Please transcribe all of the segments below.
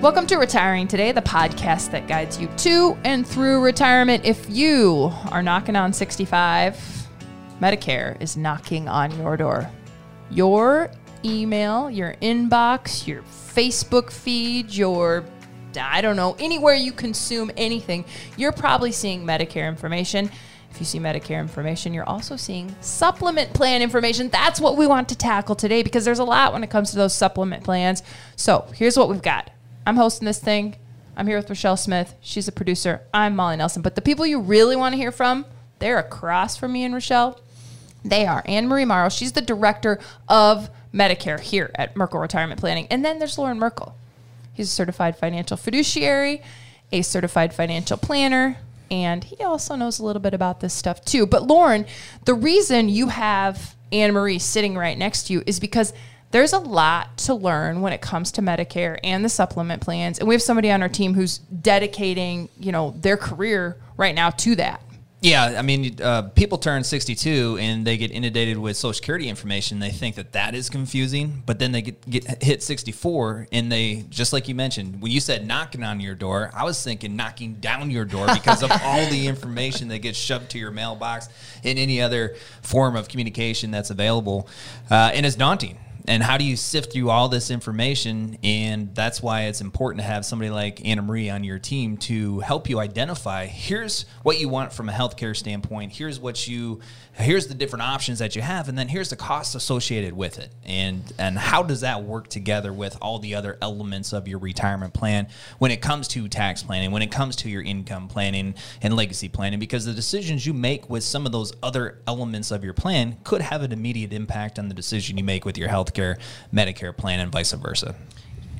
Welcome to Retiring Today, the podcast that guides you to and through retirement. If you are knocking on 65, Medicare is knocking on your door. Your email, your inbox, your Facebook feed, your I don't know, anywhere you consume anything, you're probably seeing Medicare information. If you see Medicare information, you're also seeing supplement plan information. That's what we want to tackle today because there's a lot when it comes to those supplement plans. So here's what we've got. I'm hosting this thing. I'm here with Rochelle Smith. She's a producer. I'm Molly Nelson. But the people you really want to hear from, they're across from me and Rochelle. They are Anne Marie Morrow. She's the director of Medicare here at Merkle Retirement Planning. And then there's Loren Merkle. He's a certified financial fiduciary, a certified financial planner, and he also knows a little bit about this stuff too. But Loren, the reason you have Anne Marie sitting right next to you is because there's a lot to learn when it comes to Medicare and the supplement plans. And we have somebody on our team who's dedicating, you know, their career right now to that. Yeah, I mean, uh, people turn 62 and they get inundated with Social Security information. They think that that is confusing, but then they get, get hit 64 and they, just like you mentioned, when you said knocking on your door, I was thinking knocking down your door because of all the information that gets shoved to your mailbox in any other form of communication that's available. Uh, and it's daunting and how do you sift through all this information? And that's why it's important to have somebody like Anna Marie on your team to help you identify here's what you want from a healthcare standpoint, here's what you here's the different options that you have and then here's the costs associated with it. And and how does that work together with all the other elements of your retirement plan when it comes to tax planning when it comes to your income planning and legacy planning? Because the decisions you make with some of those other elements of your plan could have an immediate impact on the decision you make with your healthcare medicare plan and vice versa.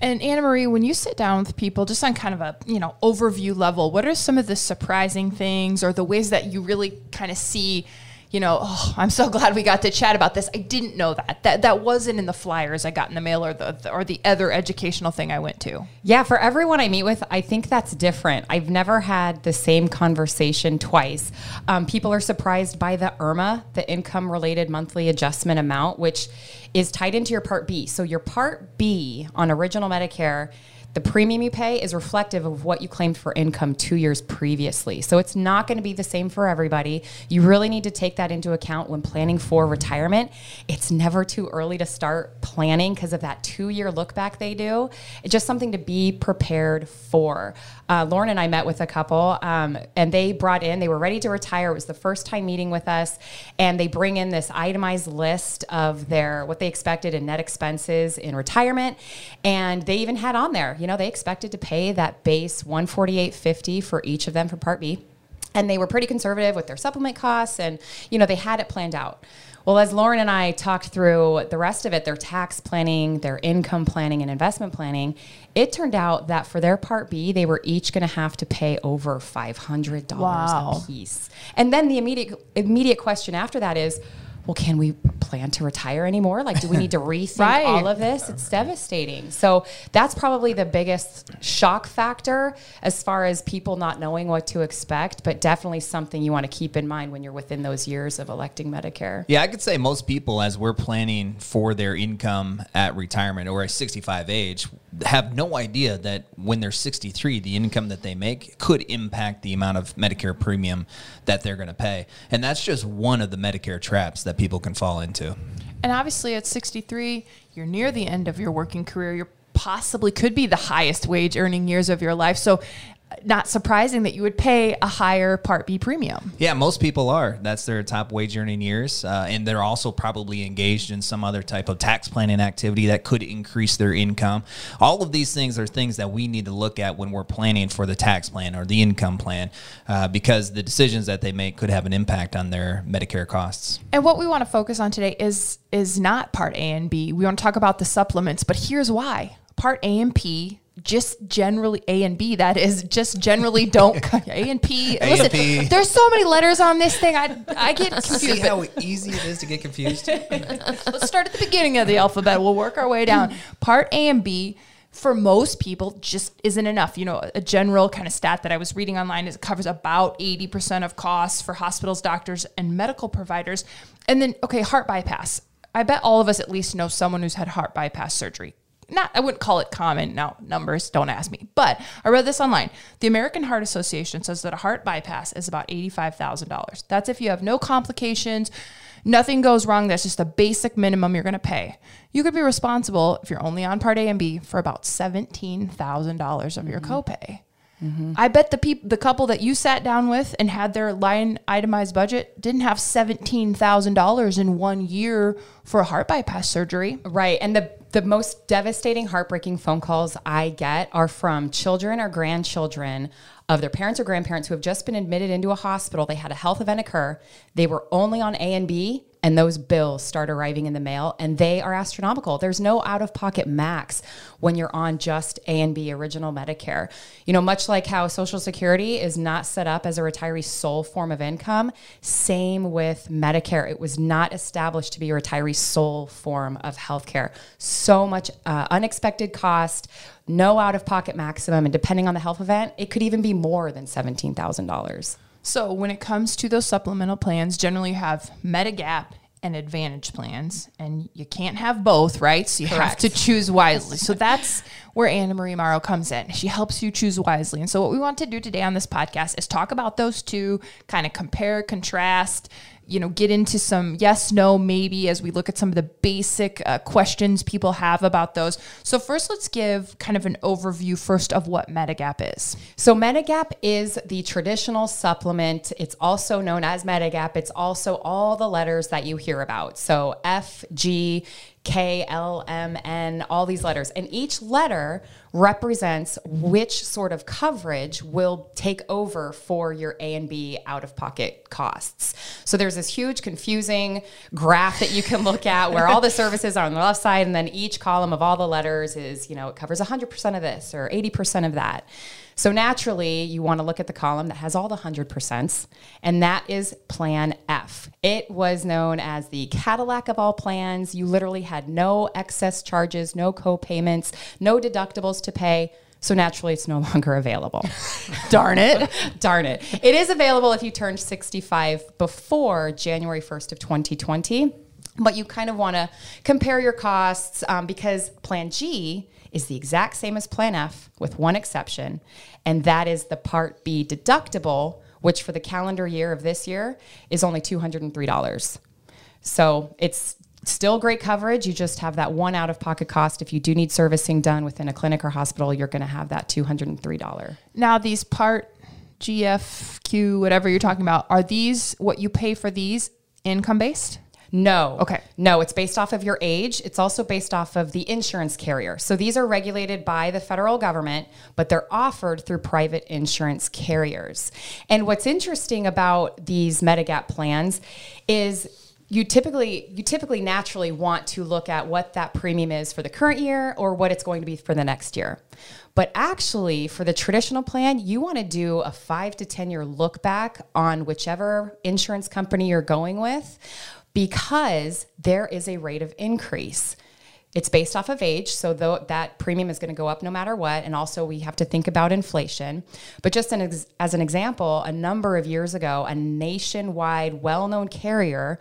And Anna Marie, when you sit down with people, just on kind of a you know overview level, what are some of the surprising things or the ways that you really kind of see you know, oh, I'm so glad we got to chat about this. I didn't know that. That that wasn't in the flyers I got in the mail or the or the other educational thing I went to. Yeah, for everyone I meet with, I think that's different. I've never had the same conversation twice. Um, people are surprised by the IRMAA, the income related monthly adjustment amount, which is tied into your Part B. So your Part B on original Medicare the premium you pay is reflective of what you claimed for income two years previously. So it's not going to be the same for everybody. You really need to take that into account when planning for retirement. It's never too early to start planning because of that two year look back they do. It's just something to be prepared for. Uh, Loren and I met with a couple um, and they brought in, they were ready to retire. It was the first time meeting with us. And they bring in this itemized list of their what they expected in net expenses in retirement. And they even had on there, you know, they expected to pay that base 148.50 for each of them for Part B. And they were pretty conservative with their supplement costs and, you know, they had it planned out. Well, as Loren and I talked through the rest of it, their tax planning, their income planning, and investment planning, it turned out that for their Part B, they were each going to have to pay over $500 wow. a piece. And then the immediate immediate question after that is, well, can we plan to retire anymore? Like, do we need to rethink right. all of this? It's devastating. So that's probably the biggest shock factor as far as people not knowing what to expect, but definitely something you want to keep in mind when you're within those years of electing Medicare. Yeah, I could say most people, as we're planning for their income at retirement or at 65 age, have no idea that when they're 63, the income that they make could impact the amount of Medicare premium that they're going to pay. And that's just one of the Medicare traps that people can fall into. And obviously, at 63, you're near the end of your working career. You're possibly could be the highest wage earning years of your life. So not surprising that you would pay a higher Part B premium. Yeah, most people are. That's their top wage earning years. Uh, and they're also probably engaged in some other type of tax planning activity that could increase their income. All of these things are things that we need to look at when we're planning for the tax plan or the income plan uh, because the decisions that they make could have an impact on their Medicare costs. And what we want to focus on today is is not Part A and B. We want to talk about the supplements, but here's why. Part A and P just generally A and B. That is just generally don't A and P. A Listen, and P. there's so many letters on this thing. I I get confused. See how easy it is to get confused. Let's start at the beginning of the alphabet. We'll work our way down. Part A and B for most people just isn't enough. You know, a general kind of stat that I was reading online is it covers about 80% of costs for hospitals, doctors, and medical providers. And then, okay, heart bypass. I bet all of us at least know someone who's had heart bypass surgery not I wouldn't call it common. Now numbers, don't ask me. But I read this online. The American Heart Association says that a heart bypass is about eighty-five thousand dollars. That's if you have no complications, nothing goes wrong. That's just a basic minimum you're going to pay. You could be responsible if you're only on Part A and B for about seventeen thousand dollars of your mm-hmm. copay. Mm-hmm. I bet the people, the couple that you sat down with and had their line itemized budget didn't have seventeen thousand dollars in one year for a heart bypass surgery. Right. And the the most devastating, heartbreaking phone calls I get are from children or grandchildren of their parents or grandparents who have just been admitted into a hospital. They had a health event occur. They were only on A and B, and those bills start arriving in the mail, and they are astronomical. There's no out of pocket max when you're on just A and B original Medicare. You know, much like how Social Security is not set up as a retiree's sole form of income, same with Medicare. It was not established to be a retiree's sole form of healthcare. So much uh, unexpected cost, no out of pocket maximum, and depending on the health event, it could even be more than $17,000. So when it comes to those supplemental plans, generally you have Medigap and Advantage plans, and you can't have both, right? So you have to choose wisely. So that's where Anna Marie Morrow comes in. She helps you choose wisely. And so what we want to do today on this podcast is talk about those two, kind of compare, contrast, you know, get into some yes, no, maybe as we look at some of the basic uh, questions people have about those. So first, let's give kind of an overview first of what Medigap is. So Medigap is the traditional supplement. It's also known as Medigap. It's also all the letters that you hear about. So F, G, K, L, M, N, all these letters. And each letter represents which sort of coverage will take over for your A and B out of pocket costs. So there's this huge confusing graph that you can look at where all the services are on the left side and then each column of all the letters is, you know, it covers 100% of this or 80% of that. So naturally, you want to look at the column that has all the 100%, and that is Plan F. It was known as the Cadillac of all plans. You literally had no excess charges, no co-payments, no deductibles to pay. So naturally, it's no longer available. Darn it. Darn it. It is available if you turned 65 before January 1st of 2020. But you kind of want to compare your costs um, because Plan G is the exact same as Plan F with one exception, and that is the Part B deductible, which for the calendar year of this year is only $203. So it's still great coverage. You just have that one out of pocket cost. If you do need servicing done within a clinic or hospital, you're going to have that $203. Now, these part GFQ, whatever you're talking about, are these what you pay for these income based? No. Okay. No, it's based off of your age. It's also based off of the insurance carrier. So these are regulated by the federal government, but they're offered through private insurance carriers. And what's interesting about these Medigap plans is you typically you typically naturally want to look at what that premium is for the current year or what it's going to be for the next year. But actually, for the traditional plan, you want to do a five to 10 year look back on whichever insurance company you're going with because there is a rate of increase. It's based off of age, so though that premium is going to go up no matter what, and also we have to think about inflation. But just an ex- as an example, a number of years ago, a nationwide, well-known carrier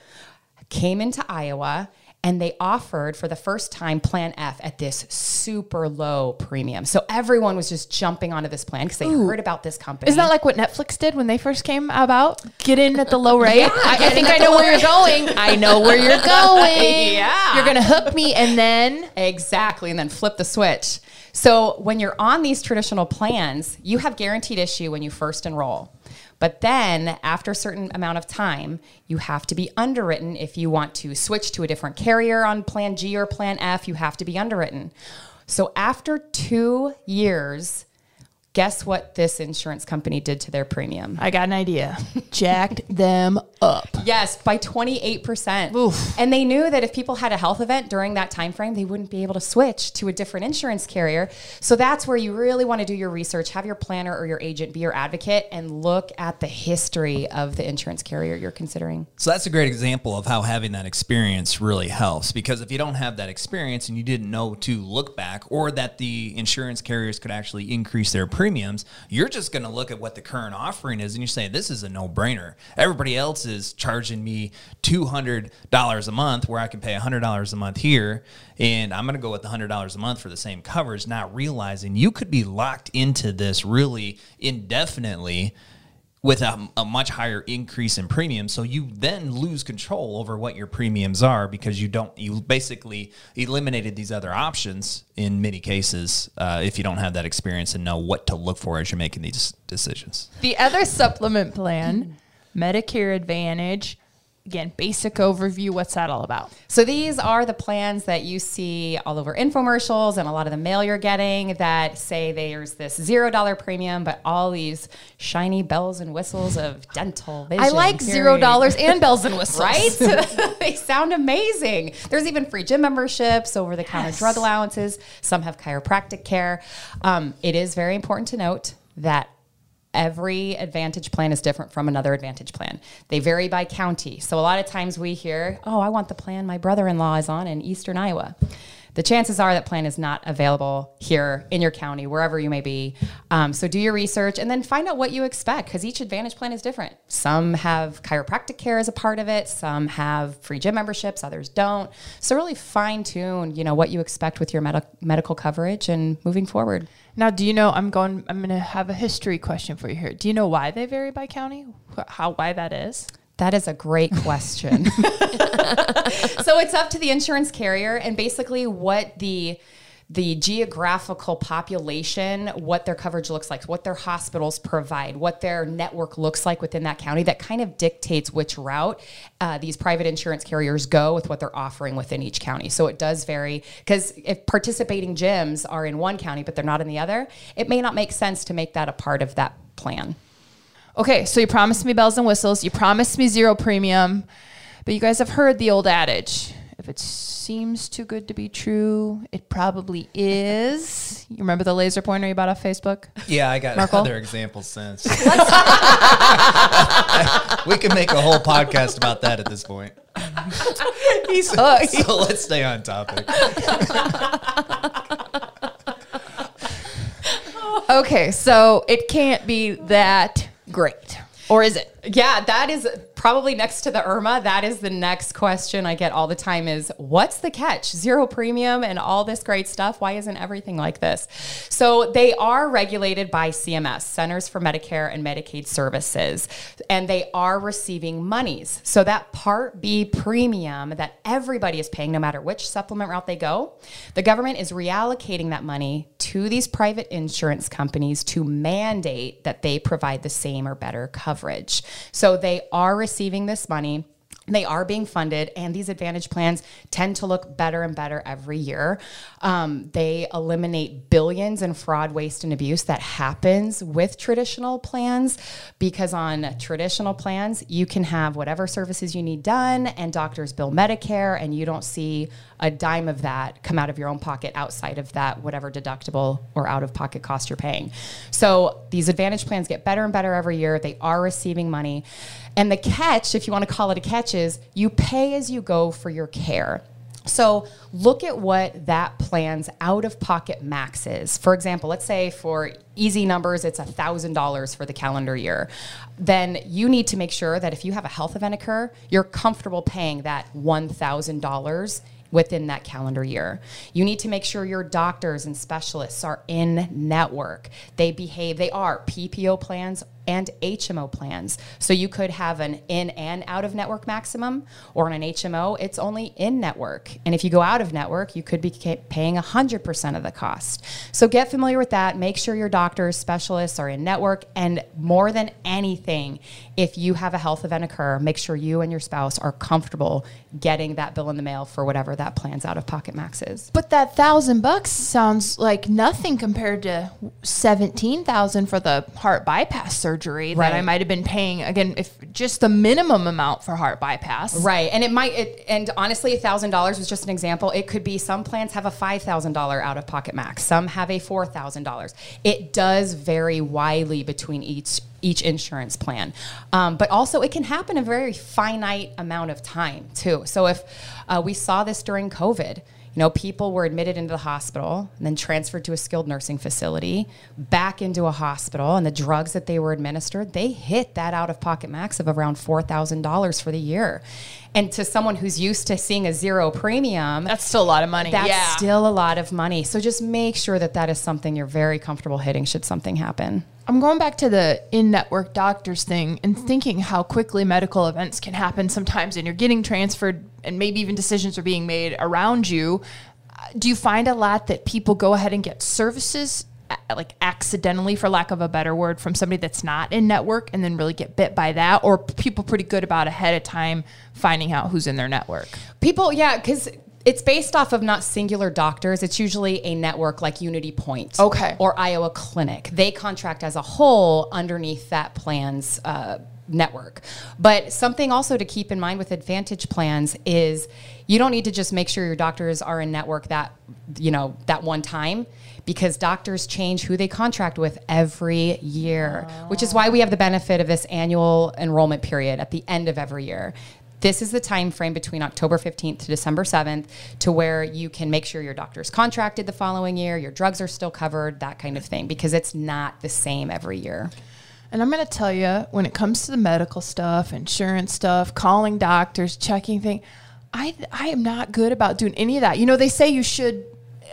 came into Iowa and they offered for the first time Plan F at this super low premium. So everyone was just jumping onto this plan because they heard about this company. Isn't that like what Netflix did when they first came about? Get in at the low rate. Yeah, I, I think I know where you're going. I know where you're going. Yeah. You're going to hook me and then Exactly, and then flip the switch. So when you're on these traditional plans, you have guaranteed issue when you first enroll. But then after a certain amount of time, you have to be underwritten. If you want to switch to a different carrier on plan G or plan F, you have to be underwritten. So after two years, guess what this insurance company did to their premium? I got an idea. Jacked them up. Yes, by 28%. Oof. And they knew that if people had a health event during that time frame, they wouldn't be able to switch to a different insurance carrier. So that's where you really want to do your research, have your planner or your agent be your advocate and look at the history of the insurance carrier you're considering. So that's a great example of how having that experience really helps because if you don't have that experience and you didn't know to look back or that the insurance carriers could actually increase their premiums, you're just going to look at what the current offering is and you say, this is a no brainer. Everybody else is charging me $200 a month where I can pay $100 a month here. And I'm going to go with $100 a month for the same coverage, not realizing you could be locked into this really indefinitely with a, a, much higher increase in premiums. So you then lose control over what your premiums are because you don't, you basically eliminated these other options in many cases uh, if you don't have that experience and know what to look for as you're making these decisions. The other supplement plan, Medicare Advantage, again, basic overview. What's that all about? So these are the plans that you see all over infomercials and a lot of the mail you're getting that say there's this zero dollar premium, but all these shiny bells and whistles of dental vision. I like zero dollars and bells and whistles. right? they sound amazing. There's even free gym memberships, over the counter yes. drug allowances. Some have chiropractic care. Um, it is very important to note that every advantage plan is different from another advantage plan. They vary by county. So a lot of times we hear, oh, I want the plan my brother in law is on in eastern Iowa. The chances are that plan is not available here in your county, wherever you may be. Um, so do your research and then find out what you expect because each advantage plan is different. Some have chiropractic care as a part of it, some have free gym memberships, others don't. So really fine tune, you know, what you expect with your med- medical coverage and moving forward. Now, do you know? I'm going. I'm going to have a history question for you here. Do you know why they vary by county? How why that is? That is a great question. so it's up to the insurance carrier and basically what the the geographical population, what their coverage looks like, what their hospitals provide, what their network looks like within that county, that kind of dictates which route uh, these private insurance carriers go with what they're offering within each county. So it does vary because if participating gyms are in one county but they're not in the other, it may not make sense to make that a part of that plan. Okay, so you promised me bells and whistles, you promised me zero premium, but you guys have heard the old adage if it seems too good to be true, it probably is. You remember the laser pointer you bought off Facebook? Yeah, I got Merkle? other examples since. we can make a whole podcast about that at this point. He's hooked. So let's stay on topic. okay, so it can't be that great. Or is it? Yeah, that is probably next to the IRMAA, That is the next question I get all the time is what's the catch? Zero premium and all this great stuff. Why isn't everything like this? So they are regulated by CMS, Centers for Medicare and Medicaid Services, and they are receiving monies. So that Part B premium that everybody is paying, no matter which supplement route they go, the government is reallocating that money to these private insurance companies to mandate that they provide the same or better coverage. So they are receiving this money. They are being funded, and these advantage plans tend to look better and better every year. Um, they eliminate billions in fraud, waste, and abuse that happens with traditional plans because on traditional plans, you can have whatever services you need done, and doctors bill Medicare, and you don't see a dime of that come out of your own pocket outside of that, whatever deductible or out of pocket cost you're paying. So these advantage plans get better and better every year. They are receiving money. And the catch, if you want to call it a catch, is you pay as you go for your care. So look at what that plan's out of pocket max is. For example, let's say for easy numbers, it's $1,000 for the calendar year. Then you need to make sure that if you have a health event occur, you're comfortable paying that $1,000 within that calendar year. You need to make sure your doctors and specialists are in network. They behave, they are PPO plans and HMO plans. So you could have an in and out of network maximum, or on an HMO, it's only in network. And if you go out of network, you could be paying 100% of the cost. So get familiar with that. Make sure your doctors, specialists are in network. And more than anything, if you have a health event occur, make sure you and your spouse are comfortable getting that bill in the mail for whatever that plan's out of pocket max is. But that thousand bucks sounds like nothing compared to 17,000 for the heart bypass surgery surgery right. that I might have been paying again if just the minimum amount for heart bypass. Right. And it might it, and honestly $1000 was just an example. It could be some plans have a $5,000 out of pocket max. Some have a $4,000. It does vary widely between each each insurance plan. Um, but also, it can happen a very finite amount of time too. So, if uh, we saw this during COVID, You know, people were admitted into the hospital and then transferred to a skilled nursing facility, back into a hospital, and the drugs that they were administered, they hit that out of pocket max of around $4,000 for the year. And to someone who's used to seeing a zero premium, That's still a lot of money. that's yeah. still a lot of money. So just make sure that that is something you're very comfortable hitting should something happen. I'm going back to the in network doctors thing and thinking how quickly medical events can happen sometimes, and you're getting transferred, and maybe even decisions are being made around you. Do you find a lot that people go ahead and get services? Like accidentally, for lack of a better word, from somebody that's not in network, and then really get bit by that, or people pretty good about ahead of time finding out who's in their network. People, yeah, because it's based off of not singular doctors. It's usually a network like Unity Point, Okay. or Iowa Clinic. They contract as a whole underneath that plan's uh, network. But something also to keep in mind with Advantage plans is you don't need to just make sure your doctors are in network that you know that one time because doctors change who they contract with every year, which is why we have the benefit of this annual enrollment period at the end of every year. This is the time frame between October 15th to December 7th to where you can make sure your doctor's contracted the following year, your drugs are still covered, that kind of thing, because it's not the same every year. And I'm going to tell you, when it comes to the medical stuff, insurance stuff, calling doctors, checking things, I I am not good about doing any of that. You know, they say you should.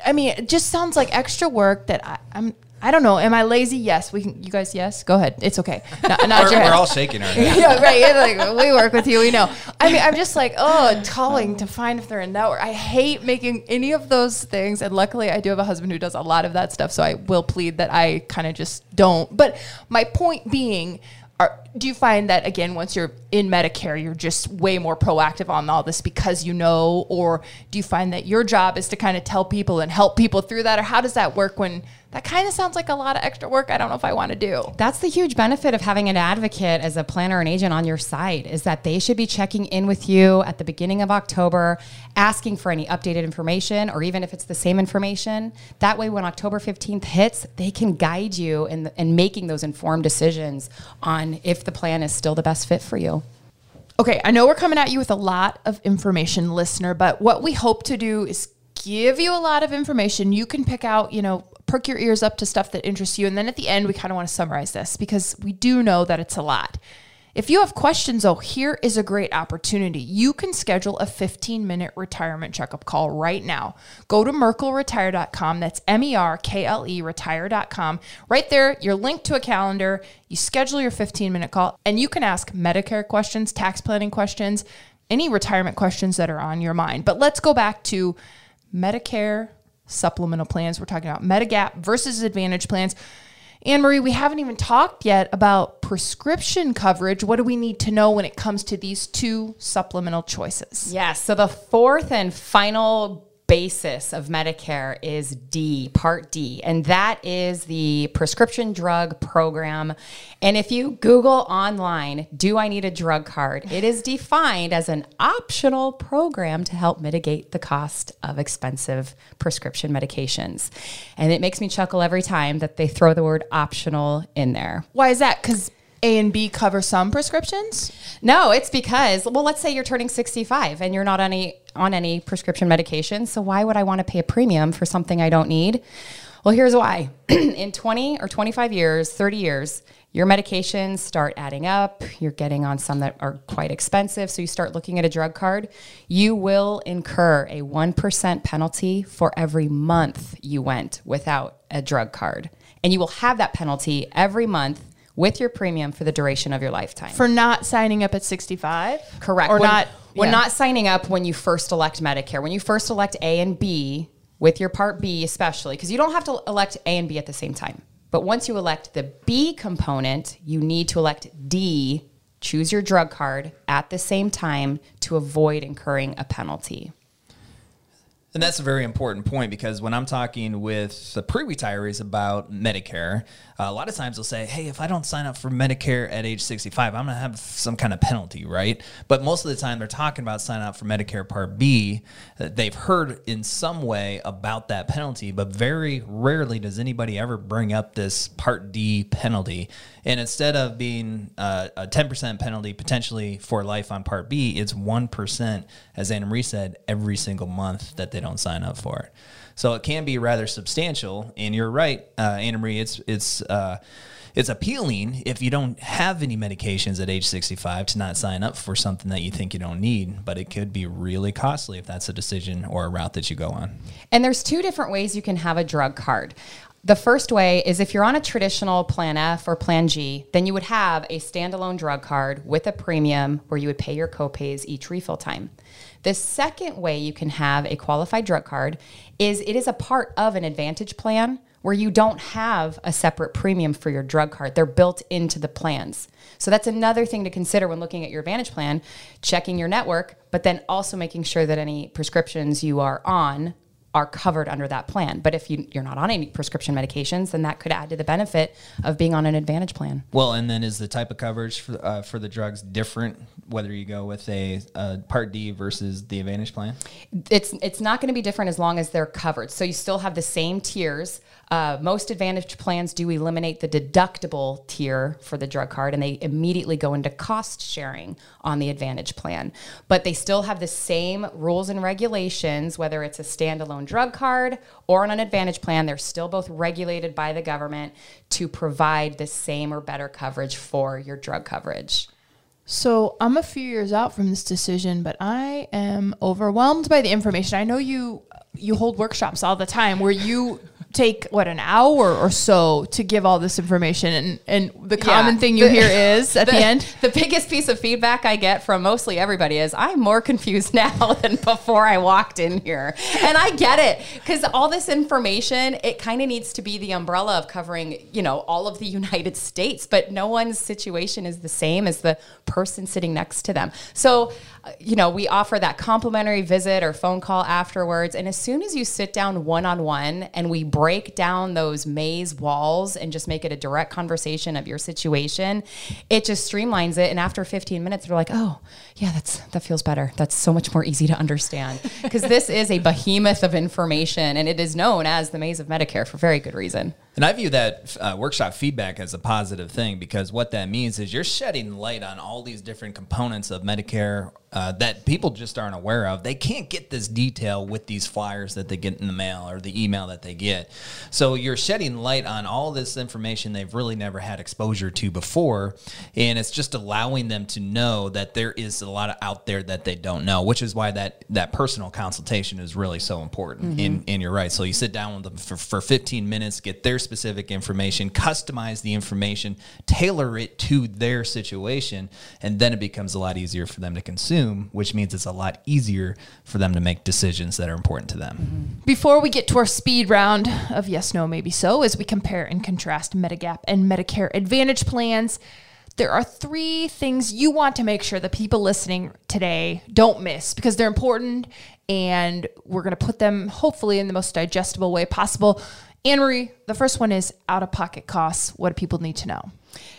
I mean, it just sounds like extra work that I, I'm. I don't know. Am I lazy? Yes. We can. You guys, yes. Go ahead. It's okay. Not, not We're, we're all shaking our head. yeah, right. It's like we work with you, we know. I mean, I'm just like, oh, calling to find if they're in network. I hate making any of those things, and luckily, I do have a husband who does a lot of that stuff. So I will plead that I kind of just don't. But my point being. Are, do you find that again once you're in Medicare you're just way more proactive on all this because you know or do you find that your job is to kind of tell people and help people through that or how does that work when that kind of sounds like a lot of extra work I don't know if I want to do That's the huge benefit of having an advocate as a planner and agent on your side is that they should be checking in with you at the beginning of October, asking for any updated information or even if it's the same information. That way, when October 15th hits, they can guide you in, in making those informed decisions on if the plan is still the best fit for you. Okay, I know we're coming at you with a lot of information, listener, but what we hope to do is give you a lot of information. You can pick out, you know, perk your ears up to stuff that interests you. And then at the end, we kind of want to summarize this because we do know that it's a lot. If you have questions, though, here is a great opportunity. You can schedule a 15 minute retirement checkup call right now. Go to merkleretire.com. That's M E R K L E retire.com. Right there, you're linked to a calendar. You schedule your 15 minute call, and you can ask Medicare questions, tax planning questions, any retirement questions that are on your mind. But let's go back to Medicare supplemental plans. We're talking about Medigap versus Advantage plans. Anne Marie, we haven't even talked yet about prescription coverage. What do we need to know when it comes to these two supplemental choices? Yes. So the fourth and final basis of Medicare is D, Part D, and that is the prescription drug program. And if you Google online, do I need a drug card? It is defined as an optional program to help mitigate the cost of expensive prescription medications. And it makes me chuckle every time that they throw the word optional in there. Why is that? Because A and B cover some prescriptions? No, it's because well, let's say you're turning 65 and you're not any on any prescription medication. So why would I want to pay a premium for something I don't need? Well, here's why. In 20 or 25 years, 30 years, your medications start adding up. You're getting on some that are quite expensive. So you start looking at a drug card. You will incur a 1% penalty for every month you went without a drug card. And you will have that penalty every month with your premium for the duration of your lifetime. For not signing up at 65? Correct. Or when, not? when yeah. not signing up when you first elect Medicare. When you first elect A and B with your Part B, especially because you don't have to elect A and B at the same time. But once you elect the B component, you need to elect D. Choose your drug card at the same time to avoid incurring a penalty. And that's a very important point because when I'm talking with the pre-retirees about Medicare, uh, a lot of times they'll say, "Hey, if I don't sign up for Medicare at age 65, I'm going to have some kind of penalty, right?" But most of the time they're talking about signing up for Medicare Part B. Uh, They've heard in some way about that penalty, but very rarely does anybody ever bring up this Part D penalty. And instead of being uh, a 10% penalty potentially for life on Part B, it's 1%, as Anna Marie said, every single month that they don't sign up for it. So it can be rather substantial. And you're right, uh, Anna Marie. It's it's uh, it's appealing if you don't have any medications at age 65 to not sign up for something that you think you don't need. But it could be really costly if that's a decision or a route that you go on. And there's two different ways you can have a drug card. The first way is if you're on a traditional Plan F or Plan G, then you would have a standalone drug card with a premium where you would pay your copays each refill time. The second way you can have a qualified drug card is it is a part of an Advantage plan where you don't have a separate premium for your drug card. They're built into the plans. So that's another thing to consider when looking at your Advantage plan, checking your network, but then also making sure that any prescriptions you are on are covered under that plan. But if you, you're not on any prescription medications, then that could add to the benefit of being on an Advantage plan. Well, and then is the type of coverage for, uh, for the drugs different whether you go with a, a Part D versus the Advantage plan? It's it's not going to be different as long as they're covered. So you still have the same tiers. Uh, most Advantage plans do eliminate the deductible tier for the drug card, and they immediately go into cost sharing on the Advantage plan. But they still have the same rules and regulations, whether it's a standalone drug card or on an Advantage plan. They're still both regulated by the government to provide the same or better coverage for your drug coverage. So I'm a few years out from this decision, but I am overwhelmed by the information. I know you you hold workshops all the time where you take what an hour or so to give all this information? And and the common yeah, thing you the, hear is at the, the, end? the biggest piece of feedback i get from mostly everybody is i'm more confused now than before i walked in here. And i get it because all this information it kind of needs to be the umbrella of covering you know all of the united states but no one's situation is the same as the person sitting next to them. So you know, we offer that complimentary visit or phone call afterwards. And as soon as you sit down one on one and we break down those maze walls and just make it a direct conversation of your situation, it just streamlines it. And after 15 minutes, they're like, oh, yeah, that's that feels better. That's so much more easy to understand. Because this is a behemoth of information and it is known as the maze of Medicare for very good reason. And I view that uh, workshop feedback as a positive thing because what that means is you're shedding light on all these different components of Medicare uh, that people just aren't aware of. They can't get this detail with these flyers that they get in the mail or the email that they get. So you're shedding light on all this information they've really never had exposure to before. And it's just allowing them to know that there is a lot out there that they don't know, which is why that, that personal consultation is really so important. Mm-hmm. And, and you're right. So you sit down with them for, for 15 minutes, get their specific information, customize the information, tailor it to their situation, and then it becomes a lot easier for them to consume which means it's a lot easier for them to make decisions that are important to them. Before we get to our speed round of yes, no, maybe so, as we compare and contrast Medigap and Medicare Advantage plans, there are three things you want to make sure the people listening today don't miss because they're important and we're going to put them hopefully in the most digestible way possible. Anne Marie, the first one is out of pocket costs. What do people need to know?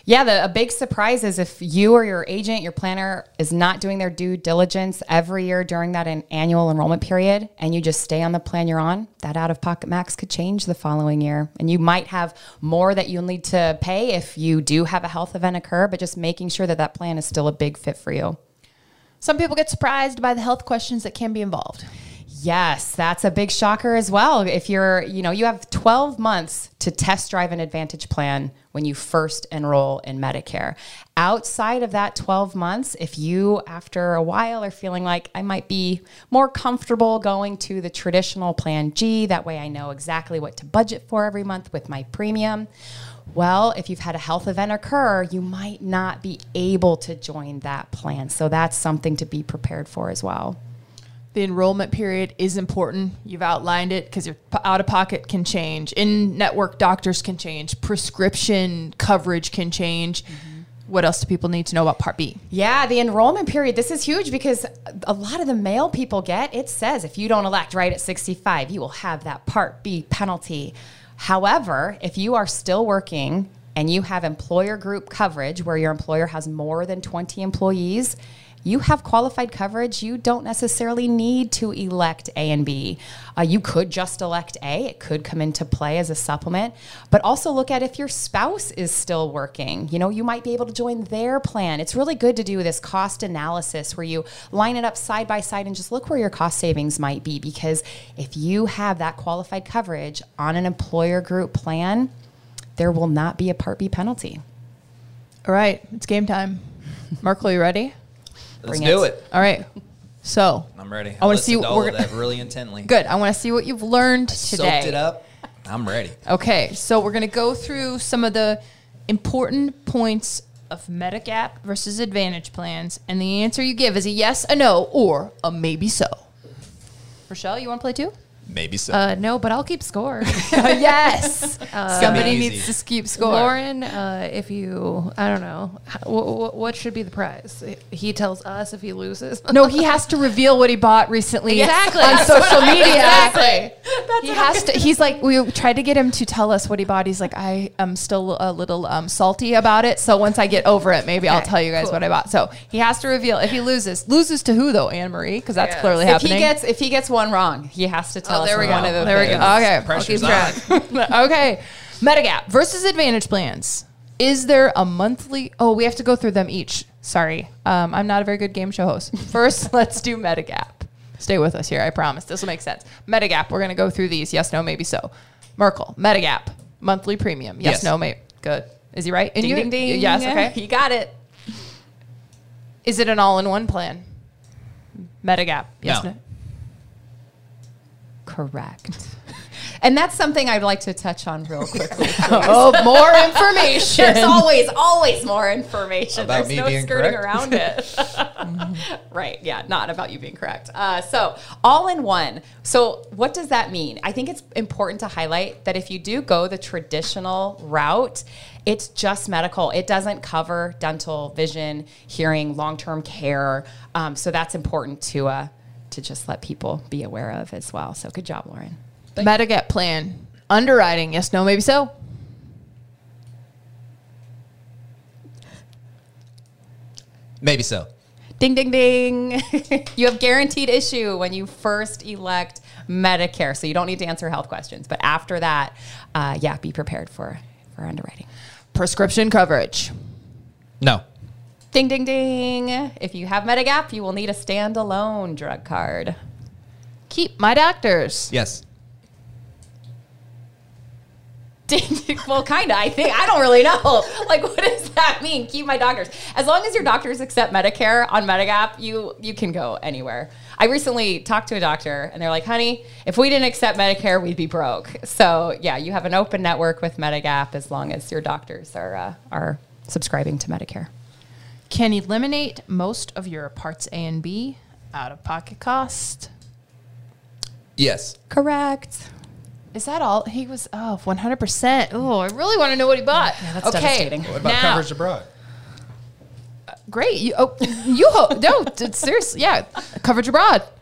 Yeah, the, a big surprise is if you or your agent, your planner is not doing their due diligence every year during that annual enrollment period and you just stay on the plan you're on, that out of pocket max could change the following year. And you might have more that you'll need to pay if you do have a health event occur, but just making sure that that plan is still a big fit for you. Some people get surprised by the health questions that can be involved. Yes, that's a big shocker as well. If you're, you know, you have 12 months to test drive an Advantage plan when you first enroll in Medicare. Outside of that 12 months, if you, after a while, are feeling like I might be more comfortable going to the traditional Plan G, that way I know exactly what to budget for every month with my premium. Well, if you've had a health event occur, you might not be able to join that plan. So that's something to be prepared for as well. The enrollment period is important. You've outlined it because your out of pocket can change. In network doctors can change. Prescription coverage can change. Mm-hmm. What else do people need to know about Part B? Yeah, the enrollment period. This is huge because a lot of the mail people get, it says if you don't elect right at 65, you will have that Part B penalty. However, if you are still working and you have employer group coverage where your employer has more than 20 employees, you have qualified coverage. You don't necessarily need to elect A and B. Uh, you could just elect A, it could come into play as a supplement, but also look at if your spouse is still working. You know, you might be able to join their plan. It's really good to do this cost analysis where you line it up side by side and just look where your cost savings might be because if you have that qualified coverage on an employer group plan, there will not be a Part B penalty. All right, it's game time. Merkle, you ready? Let's do it. it. All right. So I'm ready. I wanna see to what all we're gonna- that really intently. good. I want to see what you've learned today. Soaked it up. I'm ready. Okay, so we're gonna go through some of the important points of Medigap versus Advantage plans, and the answer you give is a yes, a no, or a maybe so. Rochelle, you want to play too? Maybe so. Uh, no, but I'll keep score. yes. Somebody needs to keep score. Loren, uh, if you, I don't know, what, what should be the prize? He tells us if he loses. No, he has to reveal what he bought recently Exactly. on social media. Exactly. he has to. He's like, we tried to get him to tell us what he bought. He's like, I am still a little um, salty about it. So once I get over it, maybe I'll tell you guys cool. what I bought. So he has to reveal if he loses. Loses to who though, Anne Marie? Because that's Yes. clearly If happening. he gets if he gets one wrong, he has to tell Oh, us there we one go. of the There we go. okay. Pressure's keep on. track. okay. Medigap versus Advantage plans. Is there a monthly? Oh, we have to go through them each. Sorry, um, I'm not a very good game show host. First, let's do Medigap. Stay with us here. I promise this will make sense. Medigap. We're gonna go through these. Yes, no, maybe so. Merkle. Medigap. Monthly premium. Yes, Yes. no, maybe. Good. Is he right? And Ding you- ding ding. Yes. Okay. He got it. Is it an all-in-one plan? Medigap. Yes. No. No. Correct. And that's something I'd like to touch on real quickly. Oh, more information. There's always, always more information. About There's me no being skirting correct? around it. right. Yeah. Not about you being correct. Uh, so, all in one. So, what does that mean? I think it's important to highlight that if you do go the traditional route, it's just medical. It doesn't cover dental, vision, hearing, long term care. Um, so, that's important to, uh, to just let people be aware of as well. So, good job, Loren. Medigap plan. Underwriting. Yes, no, maybe so. Maybe so. Ding, ding, ding. you have guaranteed issue when you first elect Medicare. So you don't need to answer health questions. But after that, uh, yeah, be prepared for, for underwriting. Prescription coverage. No. Ding, ding, ding. If you have Medigap, you will need a standalone drug card. Keep my doctors. Yes. Ding, well, kind of. I think I don't really know. Like, what does that mean? Keep my doctors. As long as your doctors accept Medicare on Medigap, you you can go anywhere. I recently talked to a doctor, and they're like, "Honey, if we didn't accept Medicare, we'd be broke." So, yeah, you have an open network with Medigap as long as your doctors are uh, are subscribing to Medicare. Can eliminate most of your parts A and B out of pocket cost. Yes. Correct. Is that all? He was oh 100%. Oh, I really want to know what he bought. Yeah, that's devastating. What about now- coverage abroad? Uh, great. You, oh, you hope. No, d- seriously. Yeah. Coverage abroad.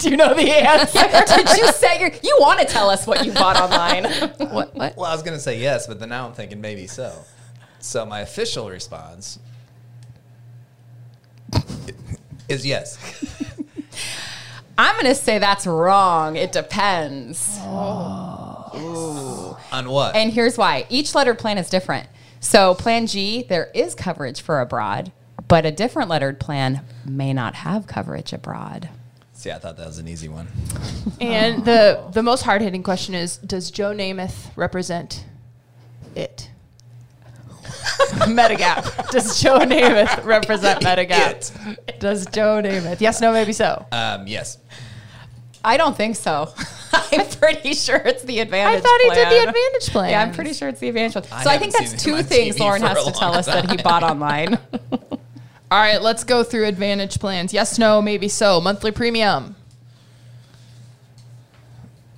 Do you know the answer? Did you say your, you want to tell us what you bought online? what? What? Well, I was going to say yes, but then now I'm thinking maybe so. So my official response is yes. I'm going to say that's wrong. It depends. Oh, On what? And here's why each lettered plan is different. So, Plan G, there is coverage for abroad, but a different lettered plan may not have coverage abroad. See, I thought that was an easy one. And the oh. the most hard hitting question is: Does Joe Namath represent it? Medigap. Does Joe Namath represent Medigap? Does Joe Namath? Yes, no, maybe so. Um, yes. I don't think so. I'm pretty sure it's the advantage. I thought he did the advantage plan. Yeah, I'm pretty sure it's the advantage plan. I So I think that's two things TV Loren has to tell long us that he bought online. All right, let's go through advantage plans. Yes, no, maybe so. Monthly premium.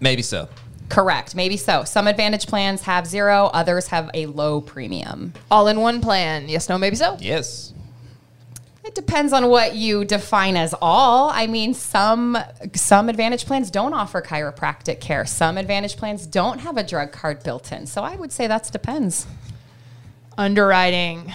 Maybe so. Correct. Maybe so. Some advantage plans have zero, others have a low premium. All in one plan. Yes, no, maybe so. Yes. It depends on what you define as all. I mean, some some advantage plans don't offer chiropractic care. Some advantage plans don't have a drug card built in. So I would say that depends. Underwriting.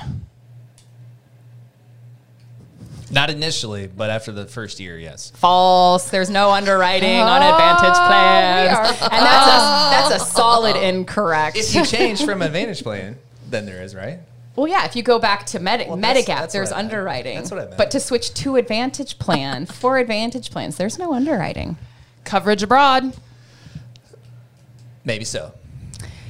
Not initially, but after the first year, yes. False. There's no underwriting on advantage Oh, plans, are- and that's a that's a solid incorrect. If you change from Advantage Plan, then there is, right? Well, yeah, if you go back to Medi- Well, Medigap, that's there's what I meant. underwriting. That's what I meant. But to switch to Advantage Plan for Advantage Plans, there's no underwriting. Coverage abroad. Maybe so.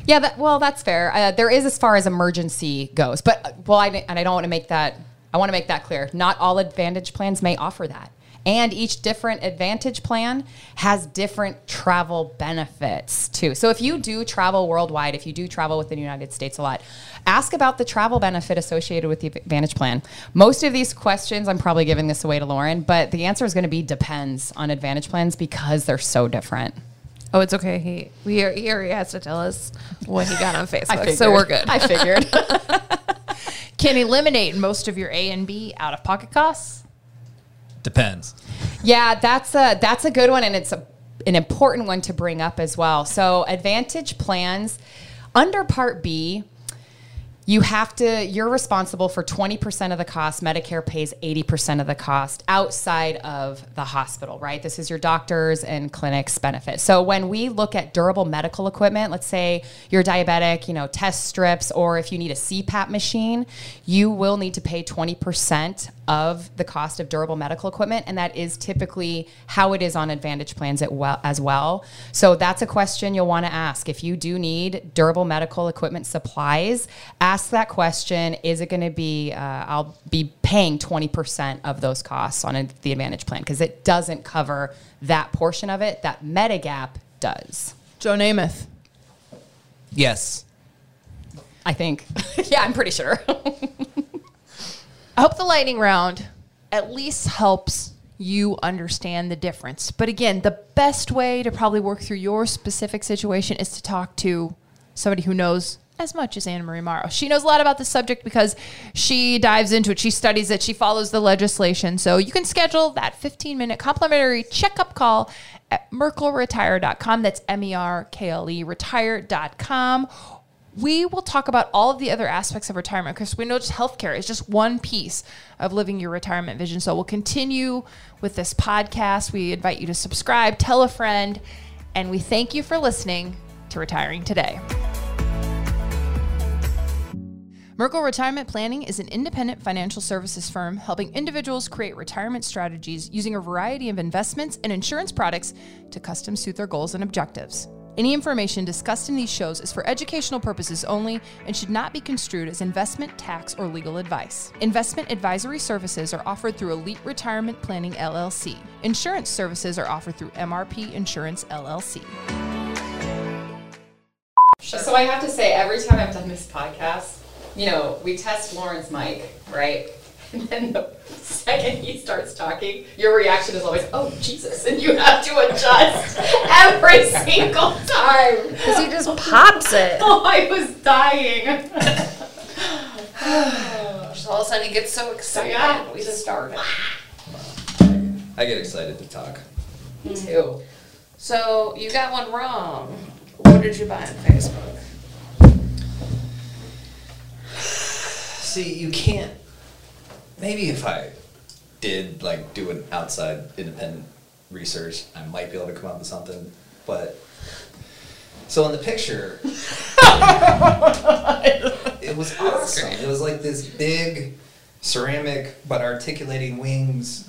Yeah, that, well, that's fair. Uh, there is as far as emergency goes, but uh, well, I, and I don't want to make that. I want to make that clear. Not all Advantage plans may offer that, and each different Advantage plan has different travel benefits too. So if you do travel worldwide, if you do travel within the United States a lot, ask about the travel benefit associated with the Advantage plan. Most of these questions, I'm probably giving this away to Loren, but the answer is going to be depends on Advantage plans because they're so different. Oh, it's okay. He we are, he already has to tell us what he got on Facebook, so we're good. I figured. Can eliminate most of your A and B out of pocket costs. Depends. Yeah, that's a that's a good one, and it's a, an important one to bring up as well. So, Advantage plans under Part B, you have to you're responsible for 20% of the cost. Medicare pays 80% of the cost outside of the hospital right? This is your doctors and clinics benefit. So when we look at durable medical equipment let's say you're diabetic you know test strips or if you need a cpap machine you will need to pay 20% of the cost of durable medical equipment and that is typically how it is on advantage plans as well. So that's a question you'll want to ask. If you do need durable medical equipment supplies ask that question is it going to be uh, i'll be paying 20% of those costs on a, the advantage plan because it doesn't cover that portion of it that medigap does Joe Namath. Yes. i think yeah i'm pretty sure I hope the lightning round at least helps you understand the difference. But again, the best way to probably work through your specific situation is to talk to somebody who knows as much as Anna Marie Morrow. She knows a lot about the subject because she dives into it, she studies it, she follows the legislation. So you can schedule that 15 minute complimentary checkup call at merkleretire.com. That's M E R K L E retire.com we will talk about all of the other aspects of retirement because we know just healthcare is just one piece of living your retirement vision. So we'll continue with this podcast. We invite you to subscribe, tell a friend, and we thank you for listening to Retiring Today. Merkle Retirement Planning is an independent financial services firm helping individuals create retirement strategies using a variety of investments and insurance products to custom suit their goals and objectives. Any information discussed in these shows is for educational purposes only and should not be construed as investment, tax, or legal advice. Investment advisory services are offered through Elite Retirement Planning LLC. Insurance services are offered through MRP Insurance LLC. So I have to say, every time I've done this podcast, you know, we test Loren's mic, right? And then the second he starts talking, your reaction is always, "Oh Jesus!" and you have to adjust every single time. Because he just pops it. Oh, I was dying. Just all of a sudden he gets so excited. Yeah. We just started. I get excited to talk. Me too. So you got one wrong. What did you buy on Facebook? See, you can't. Maybe if I did like do an outside independent research, I might be able to come up with something. But so in the picture, it was awesome. It was like this big ceramic but articulating wings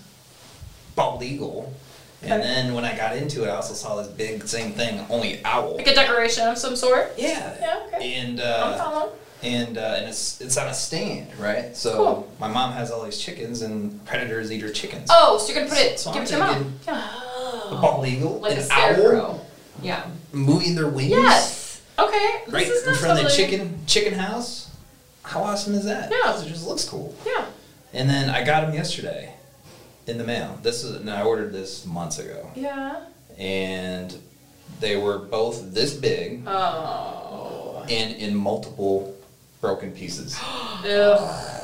bald eagle. And then when I got into it, I also saw this big same thing, only owl. Like a decoration of some sort? Yeah. Yeah, okay. And I'm uh, following. And uh, and it's it's on a stand, right? So Cool. my mom has all these chickens, and predators eat her chickens. Oh, so you're gonna put it, So give I'm it to mom. Yeah. A bald eagle, Like an owl, Yeah. moving their wings. Yes. Okay. This Right is in front of the chicken chicken house. How awesome is that? Yeah, It just looks cool. Yeah. And then I got them yesterday in the mail. This is and I ordered this months ago, Yeah. and they were both this big Oh. and in multiple broken pieces. Ugh.